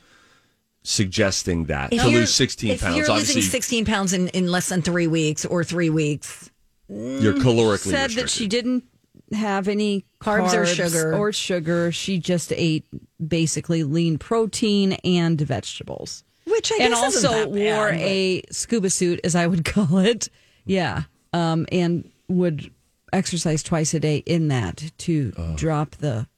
[SPEAKER 3] suggesting that
[SPEAKER 1] If
[SPEAKER 3] to lose 16
[SPEAKER 1] if
[SPEAKER 3] pounds.
[SPEAKER 1] you're
[SPEAKER 3] Obviously,
[SPEAKER 1] losing 16 pounds in, in less than three weeks or three weeks,
[SPEAKER 3] you're mm, calorically
[SPEAKER 2] Said that she didn't have any
[SPEAKER 1] Carbs or sugar.
[SPEAKER 2] or sugar. She just ate basically lean protein and vegetables.
[SPEAKER 1] which I
[SPEAKER 2] and
[SPEAKER 1] guess isn't
[SPEAKER 2] also
[SPEAKER 1] that bad,
[SPEAKER 2] wore
[SPEAKER 1] but-
[SPEAKER 2] a scuba suit, as I would call it. Yeah, um, and would exercise twice a day in that to drop the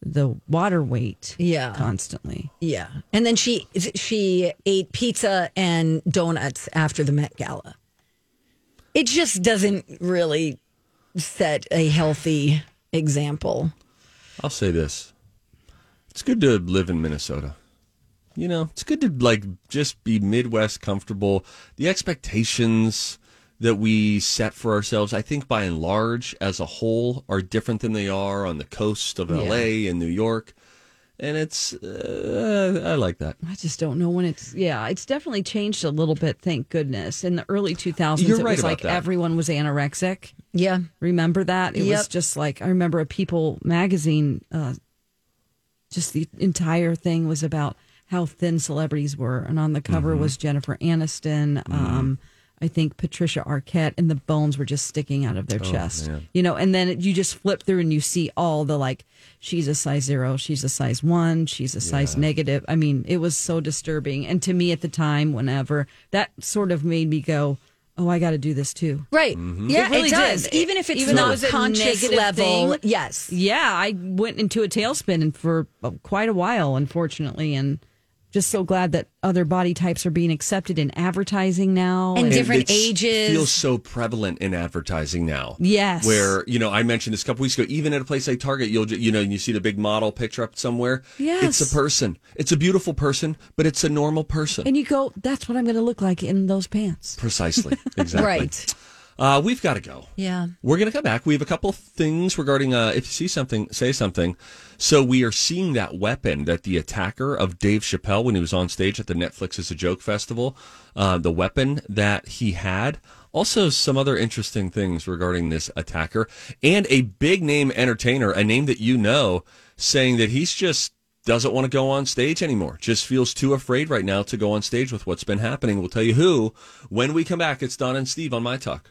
[SPEAKER 2] the water weight.
[SPEAKER 1] Yeah.
[SPEAKER 2] constantly.
[SPEAKER 1] Yeah. And then she she ate pizza and donuts after the Met Gala. It just doesn't really set a healthy example.
[SPEAKER 3] I'll say this. It's good to live in Minnesota. You know, it's good to like just be Midwest comfortable. The expectations that we set for ourselves, I think by and large as a whole are different than they are on the coast of LA and New York. And it's uh, I like that.
[SPEAKER 2] I just don't know when it's. Yeah, it's definitely changed a little bit. Thank goodness. In the early 2000s,
[SPEAKER 3] You're
[SPEAKER 2] it
[SPEAKER 3] right
[SPEAKER 2] was like
[SPEAKER 3] that.
[SPEAKER 2] everyone was anorexic.
[SPEAKER 1] Yeah.
[SPEAKER 2] Remember that? It was just like I remember a People magazine. Uh, just the entire thing was about how thin celebrities were, and on the cover
[SPEAKER 3] Mm-hmm.
[SPEAKER 2] was Jennifer Aniston. Um, I think Patricia Arquette, and the bones were just sticking out of their chest.
[SPEAKER 3] Oh, man.
[SPEAKER 2] You know, and then you just flip through and you see all the like, she's a size zero, she's a size one, she's a size negative. I mean, it was so disturbing. And to me at the time, whenever that sort of made me go, oh, I got to do this too.
[SPEAKER 1] Right. Yeah,
[SPEAKER 2] It really
[SPEAKER 1] it does.
[SPEAKER 2] did.
[SPEAKER 1] Even if it's
[SPEAKER 2] Even though it
[SPEAKER 1] not
[SPEAKER 2] was a
[SPEAKER 1] conscious level.
[SPEAKER 2] thing.
[SPEAKER 1] Yes.
[SPEAKER 2] Yeah, I went into a tailspin and for uh, quite a while, unfortunately, and just so glad that other body types are being accepted in advertising now.
[SPEAKER 1] And different ages.
[SPEAKER 3] feels so prevalent in advertising now.
[SPEAKER 2] Yes.
[SPEAKER 3] Where, you know, I mentioned this a couple weeks ago, even at a place like Target, you'll, ju- you know, you see the big model picture up somewhere.
[SPEAKER 2] Yes.
[SPEAKER 3] It's a person. It's a beautiful person, but it's a normal person.
[SPEAKER 2] and you go, that's what I'm going to look like in those pants.
[SPEAKER 3] Precisely. Exactly.
[SPEAKER 1] Right.
[SPEAKER 3] Uh, we've got to go.
[SPEAKER 1] Yeah.
[SPEAKER 3] We're going to come back. We have a couple things regarding uh, if you see something, say something. So we are seeing that weapon that the attacker of Dave Chappelle when he was on stage at the Netflix is a Joke Festival, uh, the weapon that he had. Also, some other interesting things regarding this attacker and a big name entertainer, a name that you know, saying that he's just doesn't want to go on stage anymore. Just feels too afraid right now to go on stage with what's been happening. We'll tell you who when we come back. It's Don and Steve on My Talk.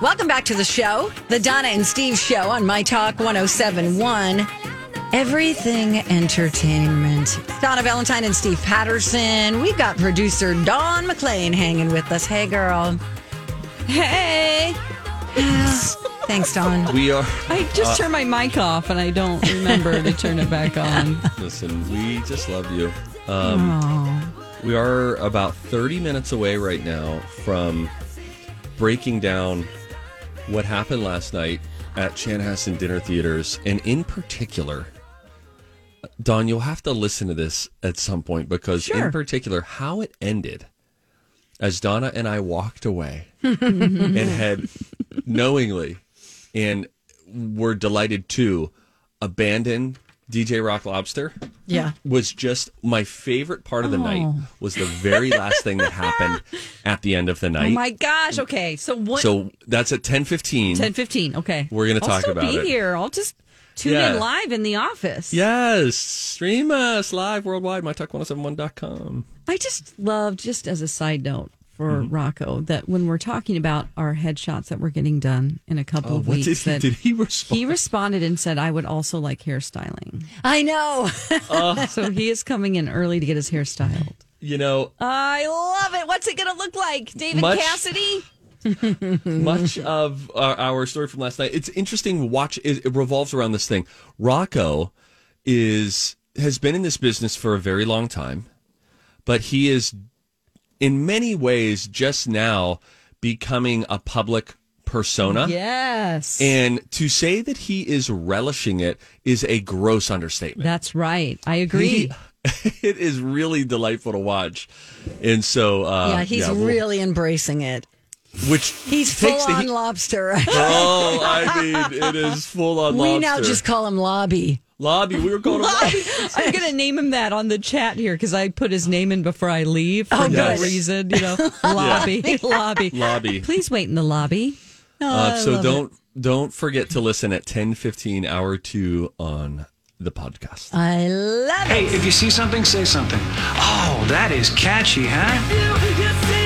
[SPEAKER 1] Welcome back to the show, the Donna and Steve show on My Talk 1071. Everything Entertainment. Donna Valentine and Steve Patterson. We've got producer Dawn McLean hanging with us. Hey, girl.
[SPEAKER 2] Hey,
[SPEAKER 1] Thanks, Dawn.
[SPEAKER 3] We are.
[SPEAKER 2] I just turned my mic off and I don't remember to turn it back on.
[SPEAKER 3] Listen, we just love you. Um, we are about 30 minutes away right now from breaking down what happened last night at Chanhassen Dinner Theaters, and in particular, Don, you'll have to listen to this at some point because,
[SPEAKER 2] Sure.
[SPEAKER 3] in particular, how it ended as Donna and I walked away and had knowingly and were delighted to abandon DJ Rock Lobster
[SPEAKER 1] Yeah.
[SPEAKER 3] was just my favorite part of the night oh. was the very last thing that happened at the end of the
[SPEAKER 2] oh
[SPEAKER 3] night.
[SPEAKER 2] Oh my gosh. Okay. So what?
[SPEAKER 3] so that's at 10:15.
[SPEAKER 2] 10 15. Okay.
[SPEAKER 3] We're gonna
[SPEAKER 2] I'll
[SPEAKER 3] talk about
[SPEAKER 2] be
[SPEAKER 3] it.
[SPEAKER 2] here. I'll just tune
[SPEAKER 3] Yeah.
[SPEAKER 2] in live in the office.
[SPEAKER 3] Yes, stream us live worldwide mytalk1071.com.
[SPEAKER 2] I just love, just as a side note for
[SPEAKER 3] Mm-hmm.
[SPEAKER 2] Rocco, that when we're talking about our headshots that we're getting done in a couple
[SPEAKER 3] Oh,
[SPEAKER 2] of
[SPEAKER 3] what
[SPEAKER 2] weeks,
[SPEAKER 3] did he-
[SPEAKER 2] that
[SPEAKER 3] did he respond?
[SPEAKER 2] He responded and said, "I would also like hairstyling."
[SPEAKER 1] I know.
[SPEAKER 2] so he is coming in early to get his hair styled.
[SPEAKER 3] You know,
[SPEAKER 2] I love it. What's it going to look like, David
[SPEAKER 3] Much-
[SPEAKER 2] Cassidy?
[SPEAKER 3] much of our, our story from last night. It's interesting. Watch it, it revolves around this thing. Rocco is has been in this business for a very long time, but he is in many ways just now becoming a public persona.
[SPEAKER 2] Yes.
[SPEAKER 3] And to say that he is relishing it is a gross understatement.
[SPEAKER 2] That's right. I agree.
[SPEAKER 3] He- it is really delightful to watch. And so, uh,
[SPEAKER 1] yeah, he's
[SPEAKER 3] we'll-
[SPEAKER 1] really embracing it.
[SPEAKER 3] which
[SPEAKER 1] He's full on
[SPEAKER 3] heat-
[SPEAKER 1] lobster.
[SPEAKER 3] Oh, I mean, it is full on
[SPEAKER 1] we
[SPEAKER 3] lobster.
[SPEAKER 1] now just call him Lobby.
[SPEAKER 3] Lobby. We were going to lobby.
[SPEAKER 2] I'm going to name him that on the chat here because I put his name in before I leave for
[SPEAKER 1] Oh,
[SPEAKER 2] no
[SPEAKER 3] good.
[SPEAKER 2] reason. You know, lobby, lobby,
[SPEAKER 3] Lobby.
[SPEAKER 2] Please wait in the lobby.
[SPEAKER 3] Uh, so don't don't forget to listen at ten fifteen hour two on the podcast.
[SPEAKER 1] I love
[SPEAKER 4] Hey,
[SPEAKER 1] it.
[SPEAKER 4] Hey, if you see something, say something. Oh, that is catchy, huh?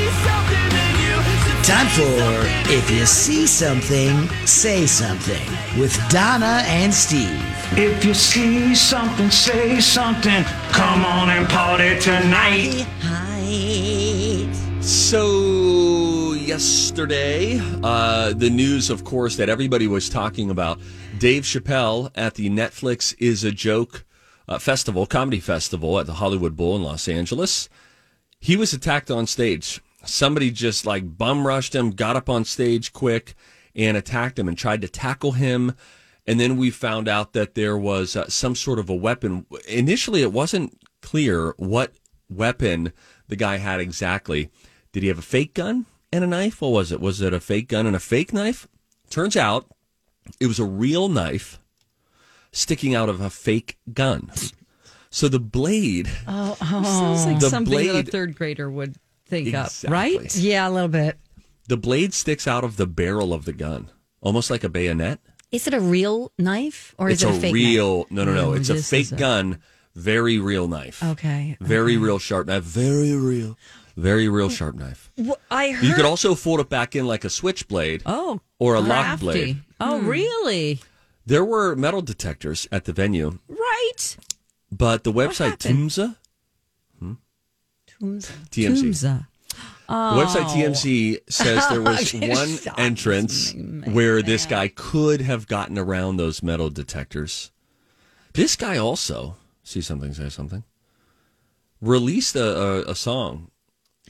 [SPEAKER 5] Time for If You See Something, Say Something with Donna and Steve.
[SPEAKER 4] If you see something, say something. Come on and party tonight.
[SPEAKER 3] So yesterday, uh, the news, of course, that everybody was talking about. Dave Chappelle at the Netflix is a joke uh, festival, comedy festival at the Hollywood Bowl in Los Angeles. He was attacked on stage. Somebody just like bum rushed him, got up on stage quick, and attacked him and tried to tackle him. And then we found out that there was uh, some sort of a weapon. Initially, it wasn't clear what weapon the guy had exactly. Did he have a fake gun and a knife? What was it? Was it a fake gun and a fake knife? Turns out it was a real knife sticking out of a fake gun. So the blade Oh, oh.
[SPEAKER 2] Sounds like
[SPEAKER 3] The
[SPEAKER 2] something that a third grader would think
[SPEAKER 3] Exactly.
[SPEAKER 2] up, right?
[SPEAKER 1] Yeah, a little bit.
[SPEAKER 3] the blade sticks out of the barrel of the gun, almost like a bayonet.
[SPEAKER 1] Is it a real knife or
[SPEAKER 3] it's
[SPEAKER 1] is it a,
[SPEAKER 3] a
[SPEAKER 1] fake
[SPEAKER 3] real no no no.
[SPEAKER 2] Oh,
[SPEAKER 3] It's a fake
[SPEAKER 2] is a-
[SPEAKER 3] gun, very real knife.
[SPEAKER 1] knife? Okay.
[SPEAKER 3] Very real sharp knife. Very real. Very real sharp knife.
[SPEAKER 1] Well, I heard.
[SPEAKER 3] You could also fold it back in like a switchblade.
[SPEAKER 2] Oh,
[SPEAKER 3] Or a lock blade.
[SPEAKER 2] Oh, hmm. really?
[SPEAKER 3] There were metal detectors at the venue,
[SPEAKER 2] Right.
[SPEAKER 3] but the website
[SPEAKER 2] happened?
[SPEAKER 3] Tumza,
[SPEAKER 1] Tombs.
[SPEAKER 3] TMZ,
[SPEAKER 2] Tumza.
[SPEAKER 3] The website
[SPEAKER 2] Oh.
[SPEAKER 3] TMZ says there was one
[SPEAKER 1] Stop.
[SPEAKER 3] entrance where this guy could have gotten around those metal detectors. This guy also, see something, say something, released a, a, a song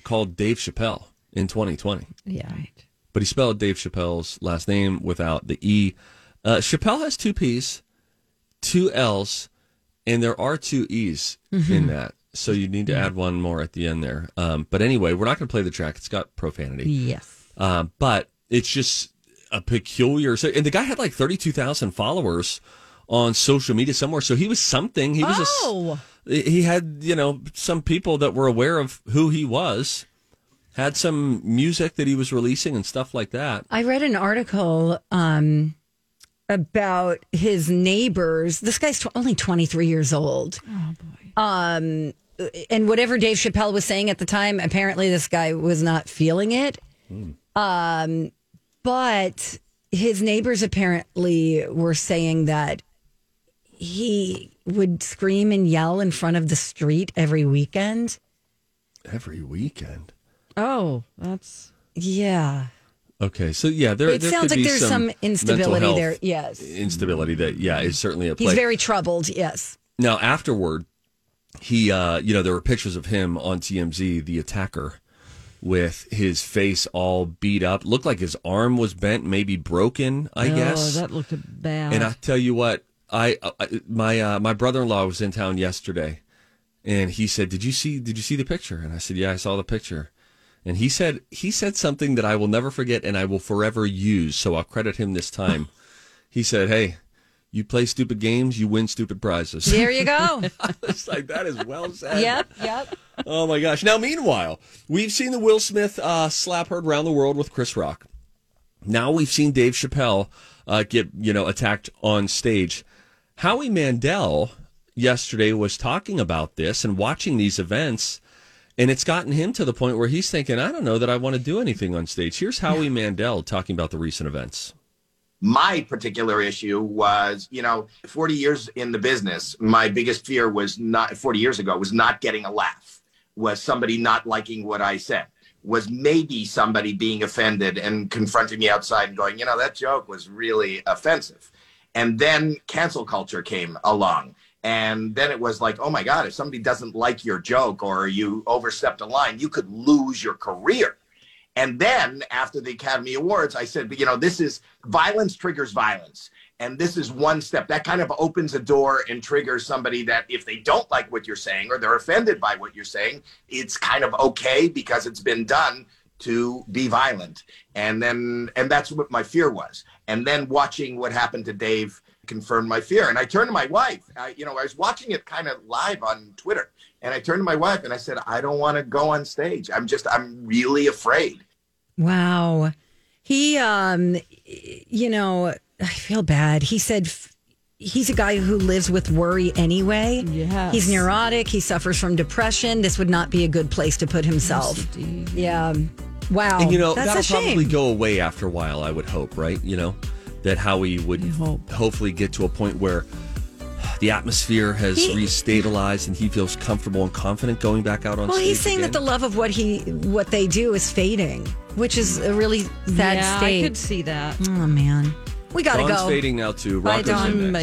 [SPEAKER 3] called Dave Chappelle in 2020.
[SPEAKER 2] Yeah. right.
[SPEAKER 3] But he spelled Dave Chappelle's last name without the E. Uh, Chappelle has two P's, two L's, and there are two E's in that. So you need to add one more at the end there. Um, but anyway, we're not going to play the track. It's got profanity.
[SPEAKER 2] Yes.
[SPEAKER 3] Um, but it's just a peculiar. So, and the guy had like 32,000 followers on social media somewhere. So he was something. He was a s-
[SPEAKER 2] Oh.
[SPEAKER 3] he had, you know, some people that were aware of who he was, had some music that he was releasing and stuff like that.
[SPEAKER 1] I read an article um, about his neighbors. This guy's tw- only 23 years old. Oh, boy. Um, and whatever Dave Chappelle was saying at the time, apparently this guy was not feeling it. Um, but his neighbors apparently were saying that he would scream and yell in front of the street every weekend.
[SPEAKER 3] Every weekend.
[SPEAKER 2] Oh, that's
[SPEAKER 1] Yeah.
[SPEAKER 3] Okay, so yeah, there.
[SPEAKER 1] It
[SPEAKER 3] there
[SPEAKER 1] sounds
[SPEAKER 3] could
[SPEAKER 1] like
[SPEAKER 3] be
[SPEAKER 1] there's
[SPEAKER 3] some
[SPEAKER 1] some instability there. Yes.
[SPEAKER 3] Instability that yeah is certainly a play.
[SPEAKER 1] He's very troubled. Yes.
[SPEAKER 3] Now, afterward, he, uh, you know, there were pictures of him on TMZ, the attacker, with his face all beat up. Looked like his arm was bent, maybe broken, I
[SPEAKER 2] oh,
[SPEAKER 3] guess.
[SPEAKER 2] that looked bad.
[SPEAKER 3] and I tell you what, I, I my uh, my brother in law was in town yesterday, and he said, "Did you see? Did you see the picture?" And I said, "Yeah, I saw the picture." And he said he said something that I will never forget and I will forever use. So I'll credit him this time. he said, "Hey." You play stupid games, you win stupid prizes.
[SPEAKER 1] There you go.
[SPEAKER 3] it's like, that is well said.
[SPEAKER 1] yep. Yep.
[SPEAKER 3] Oh my gosh. Now, meanwhile, we've seen the Will Smith uh, slap heard around the world with Chris Rock. Now we've seen Dave Chappelle uh, get you know attacked on stage. Howie Mandel yesterday was talking about this and watching these events, and it's gotten him to the point where he's thinking, I don't know that I want to do anything on stage. Here's Howie Mandel talking about the recent events.
[SPEAKER 6] My particular issue was, you know, 40 years in the business, my biggest fear was not 40 years ago was not getting a laugh, was somebody not liking what I said, was maybe somebody being offended and confronting me outside and going, you know, that joke was really offensive. And then cancel culture came along. And then it was like, oh my God, if somebody doesn't like your joke or you overstepped a line, you could lose your career. And then after the Academy Awards, I said, you know, this is violence triggers violence. And this is one step that kind of opens a door and triggers somebody that if they don't like what you're saying or they're offended by what you're saying, it's kind of okay because it's been done to be violent. And then, and that's what my fear was. And then watching what happened to Dave confirmed my fear. And I turned to my wife. I, you know, I was watching it kind of live on Twitter. And I turned to my wife and I said, I don't want to go on stage. I'm just, I'm really afraid.
[SPEAKER 1] Wow. He, um, you know, I feel bad. He said f- he's a guy who lives with worry anyway.
[SPEAKER 2] Yes.
[SPEAKER 1] He's neurotic. He suffers from depression. This would not be a good place to put himself. Yeah. Wow.
[SPEAKER 3] And you know,
[SPEAKER 1] That's
[SPEAKER 3] that'll
[SPEAKER 1] a shame.
[SPEAKER 3] probably go away after a while, I would hope, right? You know, that Howie would
[SPEAKER 2] hope.
[SPEAKER 3] hopefully get to a point where the atmosphere has
[SPEAKER 1] He-
[SPEAKER 3] restabilized and he feels comfortable and confident going back out on
[SPEAKER 1] Well,
[SPEAKER 3] stage.
[SPEAKER 1] he's saying that the love of what he what they do is fading, which is a really sad
[SPEAKER 2] yeah,
[SPEAKER 1] state.
[SPEAKER 2] I could see that.
[SPEAKER 1] Oh man, we gotta
[SPEAKER 3] Dawn's
[SPEAKER 1] go.
[SPEAKER 3] fading now too.
[SPEAKER 1] Bye,
[SPEAKER 3] Rocco's
[SPEAKER 1] Dawn.
[SPEAKER 3] in next.
[SPEAKER 2] Bye.